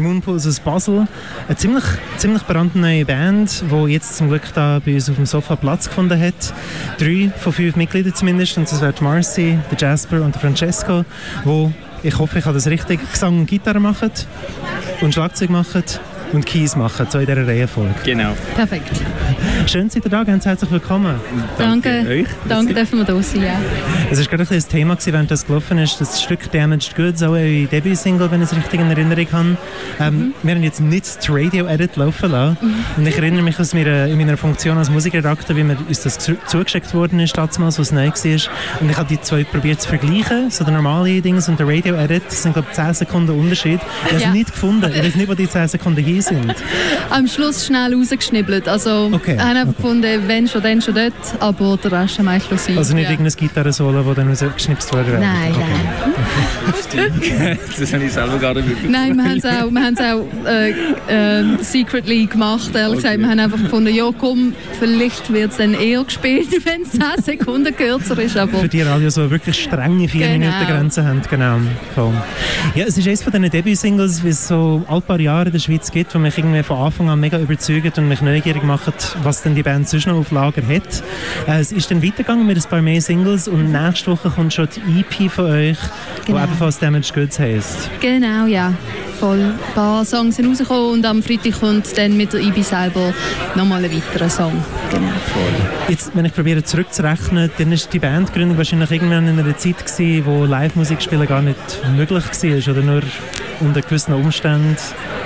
Moonpools aus Basel. Eine ziemlich, ziemlich brandneue Band, die jetzt zum Glück da bei uns auf dem Sofa Platz gefunden hat. Drei von fünf Mitgliedern zumindest. Und das wären Marcy, der Jasper und der Francesco, wo ich hoffe, ich habe das richtig, Gesang und Gitarre machen und Schlagzeug machen und Keys machen, so in dieser Reihenfolge. Genau. Perfekt. Schön, dass ihr da ganz herzlich willkommen. Danke. Danke euch. Danke, dürfen wir da sein. Ja. Es war gerade ein das Thema, gewesen, während das gelaufen ist, das Stück «Damaged Goods», auch eure Debüt-Single, wenn ich es richtig in Erinnerung habe. Ähm, Wir haben jetzt nicht die Radio-Edit laufen lassen. Und ich erinnere mich aus meiner, in meiner Funktion als Musikredakteur, wie mir uns das zu- zugeschickt worden ist, damals, was neu war. Und ich habe die zwei probiert zu vergleichen, so der normale Dings und der Radio-Edit. Das sind, glaube ich, 10 Sekunden Unterschied. Ich habe es Ja. nicht gefunden. Ich weiß nicht, wo die 10 Sekunden hier sind. Am Schluss schnell rausgeschnibbelt. Also, Okay, wir haben einfach okay. gefunden, wenn schon, dann schon dort. Aber der Rest haben wir lassen. Also nicht ja. irgendein Gitarrensolo, das dann rausgeschnipst wurde. Nein, Okay. nein. das habe ich selber gar nicht mitbekommen. Nein, wir haben es auch, wir haben es auch äh, äh, secretly gemacht. Ehrlich gesagt, wir haben einfach gefunden, ja komm, vielleicht wird es dann eher gespielt, wenn es 10 Sekunden kürzer ist. Aber Für die Radios, die wirklich strenge 4 Genau. Minuten Grenzen haben. Genau. Voll. Ja, es ist eines von diesen Debüt-Singles, wie es so ein paar Jahre in der Schweiz gibt, die mich irgendwie von Anfang an mega überzeugt und mich neugierig macht, was denn die Band sonst noch auf Lager hat. Äh, es ist dann weitergegangen mit ein paar mehr Singles und nächste Woche kommt schon die EP von euch, Genau. die ebenfalls Damaged Goods heisst. genau, ja. Voll. Ein paar Songs sind rausgekommen und am Freitag kommt dann mit der IBI selber nochmal ein weiterer Song. Genau. Jetzt, wenn ich probiere zurückzurechnen, dann ist die Bandgründung wahrscheinlich irgendwann in einer Zeit gewesen, wo Live-Musik spielen gar nicht möglich war oder nur unter gewissen Umständen.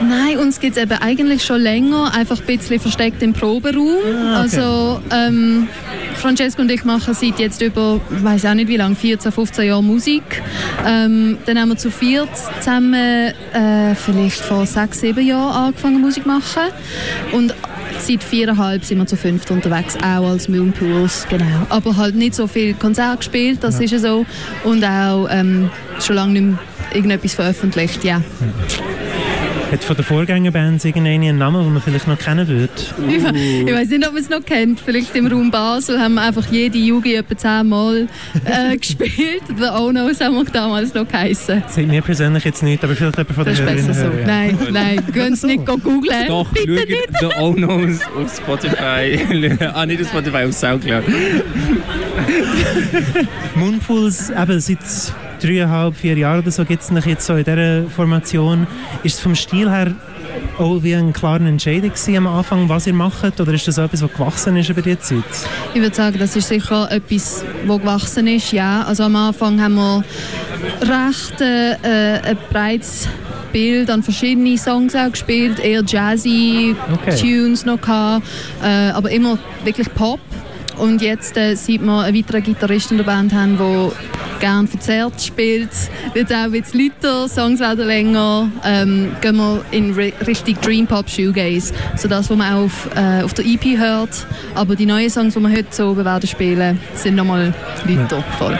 Nein, uns gibt es eben eigentlich schon länger, einfach ein bisschen versteckt im Proberaum. Ah, okay. Also ähm, Francesco und ich machen seit jetzt über, ich weiß auch nicht wie lange, 14, 15 Jahre Musik. Ähm, dann haben wir zu viert zusammen äh, vielleicht vor sechs, sieben Jahren angefangen Musik zu machen. Und seit viereinhalb sind wir zu fünft unterwegs, auch als Moonpools, genau. Aber halt nicht so viel Konzert gespielt, das ist ja so. Und auch ähm, schon lange nicht mehr irgendetwas veröffentlicht, ja. Hat von den Vorgängerbands irgendeinen einen Namen, den man vielleicht noch kennen würde? Ich, ich weiß nicht, ob man es noch kennt. Vielleicht im Raum Basel haben wir einfach jede Jugend etwa zehnmal äh, gespielt. The Onos haben wir damals noch geheissen. Sagt mir persönlich jetzt nicht, aber vielleicht jemand von ist Hörerinnen besser so. hören, ja. Nein, nein, gehen Sie nicht googeln. Doch, Bitte schaut nicht. The Onos auf Spotify. ah, nicht auf Spotify, auf Soundcloud. Moonpools, eben seit dreieinhalb, vier Jahren oder so gibt es jetzt so in dieser Formation. Ist es vom Stil her auch wie eine klare Entscheidung am Anfang, was ihr macht? Oder ist das etwas, was gewachsen ist über die Zeit? Ich würde sagen, das ist sicher etwas, das gewachsen ist. Ja, also am Anfang haben wir recht äh, äh, ein breites Bild an verschiedene Songs auch gespielt, eher jazzy Okay. Tunes noch gehabt, äh, aber immer wirklich Pop. Und jetzt, äh, seit wir einen weiteren Gitarristen in der Band haben, der gerne verzerrt spielt, wird es auch ein lauter, Songs werden länger, ähm, gehen wir in Ri- Richtung Dream Pop Shoegaze, so das, was man auch auf, äh, auf der EP hört. Aber die neuen Songs, die wir heute so werden spielen, sind nochmal lauter. Voll.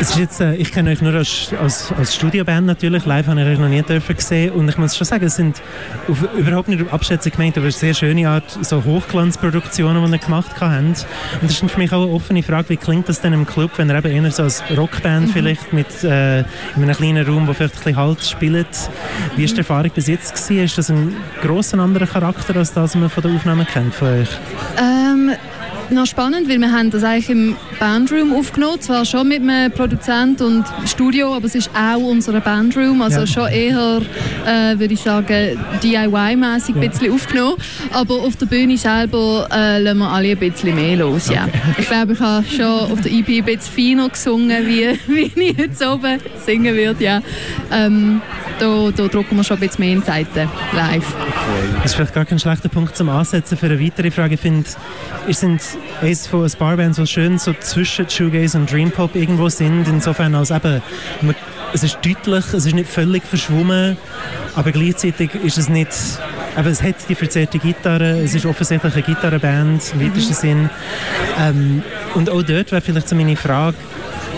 Es ist jetzt, äh, ich kenne euch nur als, als, als Studioband natürlich, live habe ich euch noch nie dürfen sehen und ich muss schon sagen, es sind auf, überhaupt nicht abschätzig gemeint, aber eine sehr schöne Art, so Hochglanzproduktionen, die ihr gemacht habt. Und das ist für mich auch eine offene Frage, wie klingt das denn im Club, wenn ihr eben eher so als Rockband vielleicht mit äh, in einem kleinen Raum, wo vielleicht ein bisschen Halt spielt. Wie ist die Erfahrung bis jetzt gewesen? Ist das ein grosser anderer Charakter, als das, was man von der Aufnahme kennt von euch? Ähm, noch spannend, weil wir haben das eigentlich im Bandroom aufgenommen, zwar schon mit einem Produzent und Studio, aber es ist auch unser Bandroom, also Ja. schon eher, äh, würde ich sagen, DIY-mäßig ein bisschen aufgenommen, aber auf der Bühne selber äh, lassen wir alle ein bisschen mehr los, ja. Ich glaube, ich habe schon auf der EP ein bisschen feiner gesungen, wie, wie ich jetzt oben singen würde, ja. Ähm, da, da drücken wir schon ein bisschen mehr in die Seite, live. Das ist vielleicht gar kein schlechter Punkt zum Ansetzen für eine weitere Frage. Ich finde, ihr sind eines von ein paar Bands, die schön so zwischen Shoegaze und Dream Pop irgendwo sind. Insofern als eben, man, es ist deutlich, es ist nicht völlig verschwommen, aber gleichzeitig ist es nicht, aber es hat die verzerrte Gitarre, es ist offensichtlich eine Gitarrenband im weitesten Sinn. Ähm, und auch dort wäre vielleicht so meine Frage,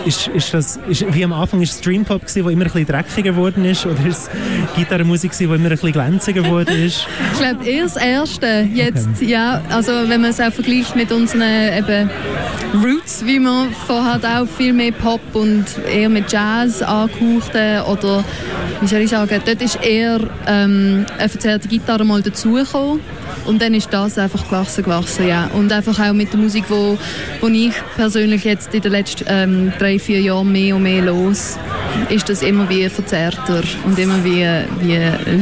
ist, ist das, ist, wie am Anfang ist es Dream Pop gewesen, wo immer ein bisschen dreckiger geworden ist, oder ist Gitarrenmusik gewesen, wo immer ein bisschen glänziger geworden ist? Ich glaube, eher das Erste jetzt, ja. Also wenn man es auch vergleicht mit unseren eben Roots, wie man vorher auch viel mehr Pop und eher mit Jazz angehauchten oder wie soll ich sagen, dort ist eher ähm, eine verzerrte Gitarre mal dazugekommen und dann ist das einfach gewachsen, gewachsen, ja. Und einfach auch mit der Musik, wo, wo ich persönlich jetzt in den letzten ähm, drei, vier Jahren mehr und mehr los, ist das immer wie verzerrter und immer wie, wie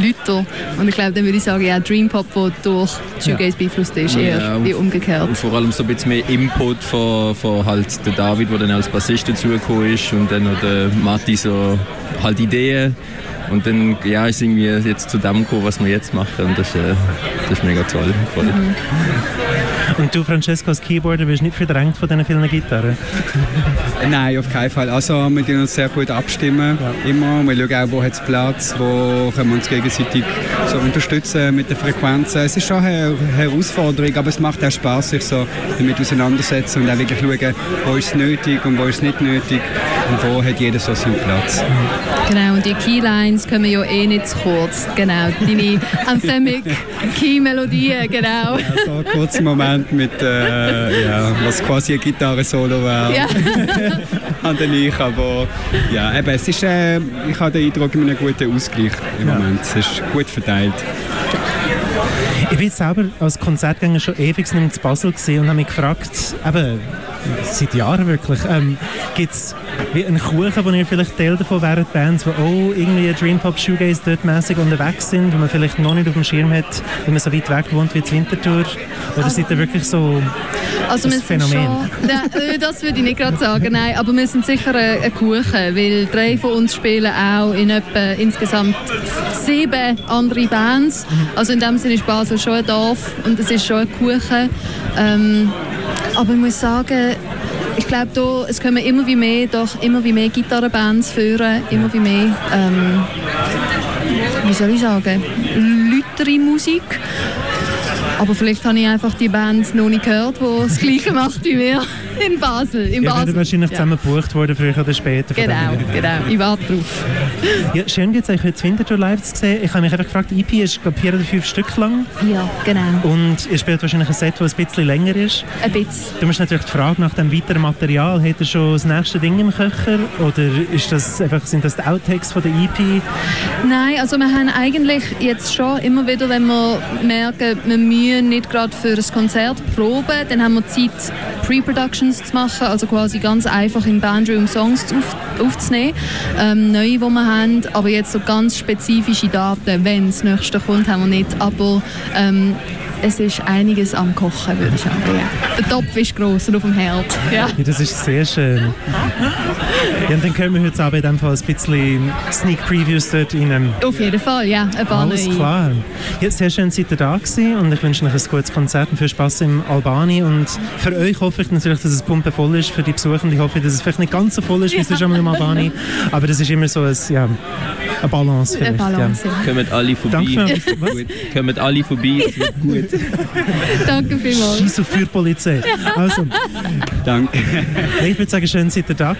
lauter. Und ich glaube, dann würde ich sagen, ja, Dream Pop, der durch Shoegaze beeinflusst ist, eher Ja, und- wie umgekehrt. Und vor allem so ein bisschen mehr Input von, von halt der David, der dann als Bassist dazugekommen ist und dann noch der Matti so halt Ideen. Und dann ja, ist irgendwie jetzt zu dem gekommen, was wir jetzt machen und das ist, äh, das ist mega toll. Voll. Und du, Francesco, als Keyboarder, bist nicht verdrängt von diesen vielen Gitarren? Nein, auf keinen Fall. Also wir tun uns sehr gut abstimmen, immer. Wir schauen auch, wo hat es Platz, wo können wir uns gegenseitig so unterstützen mit den Frequenzen. Es ist schon eine Herausforderung, aber es macht auch Spaß, sich so damit auseinandersetzen und auch wirklich schauen, wo ist es nötig und wo ist es nicht nötig und wo hat jeder so seinen Platz. Genau, und die Keylines kommen ja eh nicht zu kurz. Genau, deine Anthemic Key-Melodien, genau. Also ein kurzer Moment mit, äh, ja, was quasi ein Gitarre-Solo wäre. Ja. an den ich, aber ja, eben, es ist, äh, ich habe den Eindruck, in einem guten Ausgleich im Moment. Es ist gut verteilt. Ich bin selber als Konzertgänger schon ewig in Basel gesehen und habe mich gefragt, eben, seit Jahren wirklich, ähm, gibt es einen Kuchen, wo ihr vielleicht Teil davon wären, Bands, die auch irgendwie Dream Pop Shoegaze dort mäßig unterwegs sind, wo man vielleicht noch nicht auf dem Schirm hat, wenn man so weit weg wohnt wie in Winterthur? Oder seid ihr wirklich so Also sind Phänomen. schon, äh, das würde ich nicht gerade sagen, nein, aber wir sind sicher ein, ein Kuchen, weil drei von uns spielen auch in etwa insgesamt sieben andere Bands. Also in dem Sinne ist Basel schon ein Dorf und es ist schon ein Kuchen. Ähm, aber ich muss sagen, ich glaube, da, es kommen immer wie mehr, doch immer wie mehr Gitarrenbands führen, immer wie mehr, ähm, wie soll ich sagen, Musik. Aber vielleicht habe ich einfach die Band noch nicht gehört, die das Gleiche macht wie wir in Basel. In Ihr Basel. wahrscheinlich Ja. zusammen gebucht worden, früher oder später. Genau, genau. Ich warte drauf. Ja, schön es euch heute Winterthur live zu sehen. Ich habe mich einfach gefragt, die EP ist glaube vier oder fünf Stück lang Ja, genau. und ihr spielt wahrscheinlich ein Set, das ein bisschen länger ist. Ein bisschen. Du musst natürlich die Frage nach dem weiteren Material, hat er schon das nächste Ding im Köcher oder ist das einfach, sind das die Outtakes von der EP? Nein, also wir haben eigentlich jetzt schon immer wieder, wenn wir merken, wir müssen nicht gerade für ein Konzert proben, dann haben wir Zeit, Pre-Productions zu machen, also quasi ganz einfach in Bandroom Songs auf, aufzunehmen, ähm, neue, die wir haben, aber jetzt so ganz spezifische Daten, wenn das nächste kommt, haben wir nicht, aber ähm, es ist einiges am Kochen, würde ich sagen. Ja. Der Topf ist gross und auf dem Herd. Ja. Ja, das ist sehr schön. Ja, und dann können wir heute Abend in dem Fall ein bisschen Sneak Previews dort rein. Auf jeden Fall, ja. Ein paar Alles neue. klar. Ja, sehr schön, seid ihr da gewesen und ich wünsche euch ein gutes Konzert und viel Spaß im Albani und für euch hoffe ich natürlich, dass es pumpevoll ist für die Besucher und ich hoffe, dass es vielleicht nicht ganz so voll ist, wie es ist einmal im Albani, aber das ist immer so ein, ja, eine Balance Eine. Balance, ja. Kommen alle Danke vorbei. was? Kommen alle vorbei. es wird gut. Danke vielmals. Scheiß auf Feuerpolizei. Also, Danke. ich würde sagen, schön, seid ihr da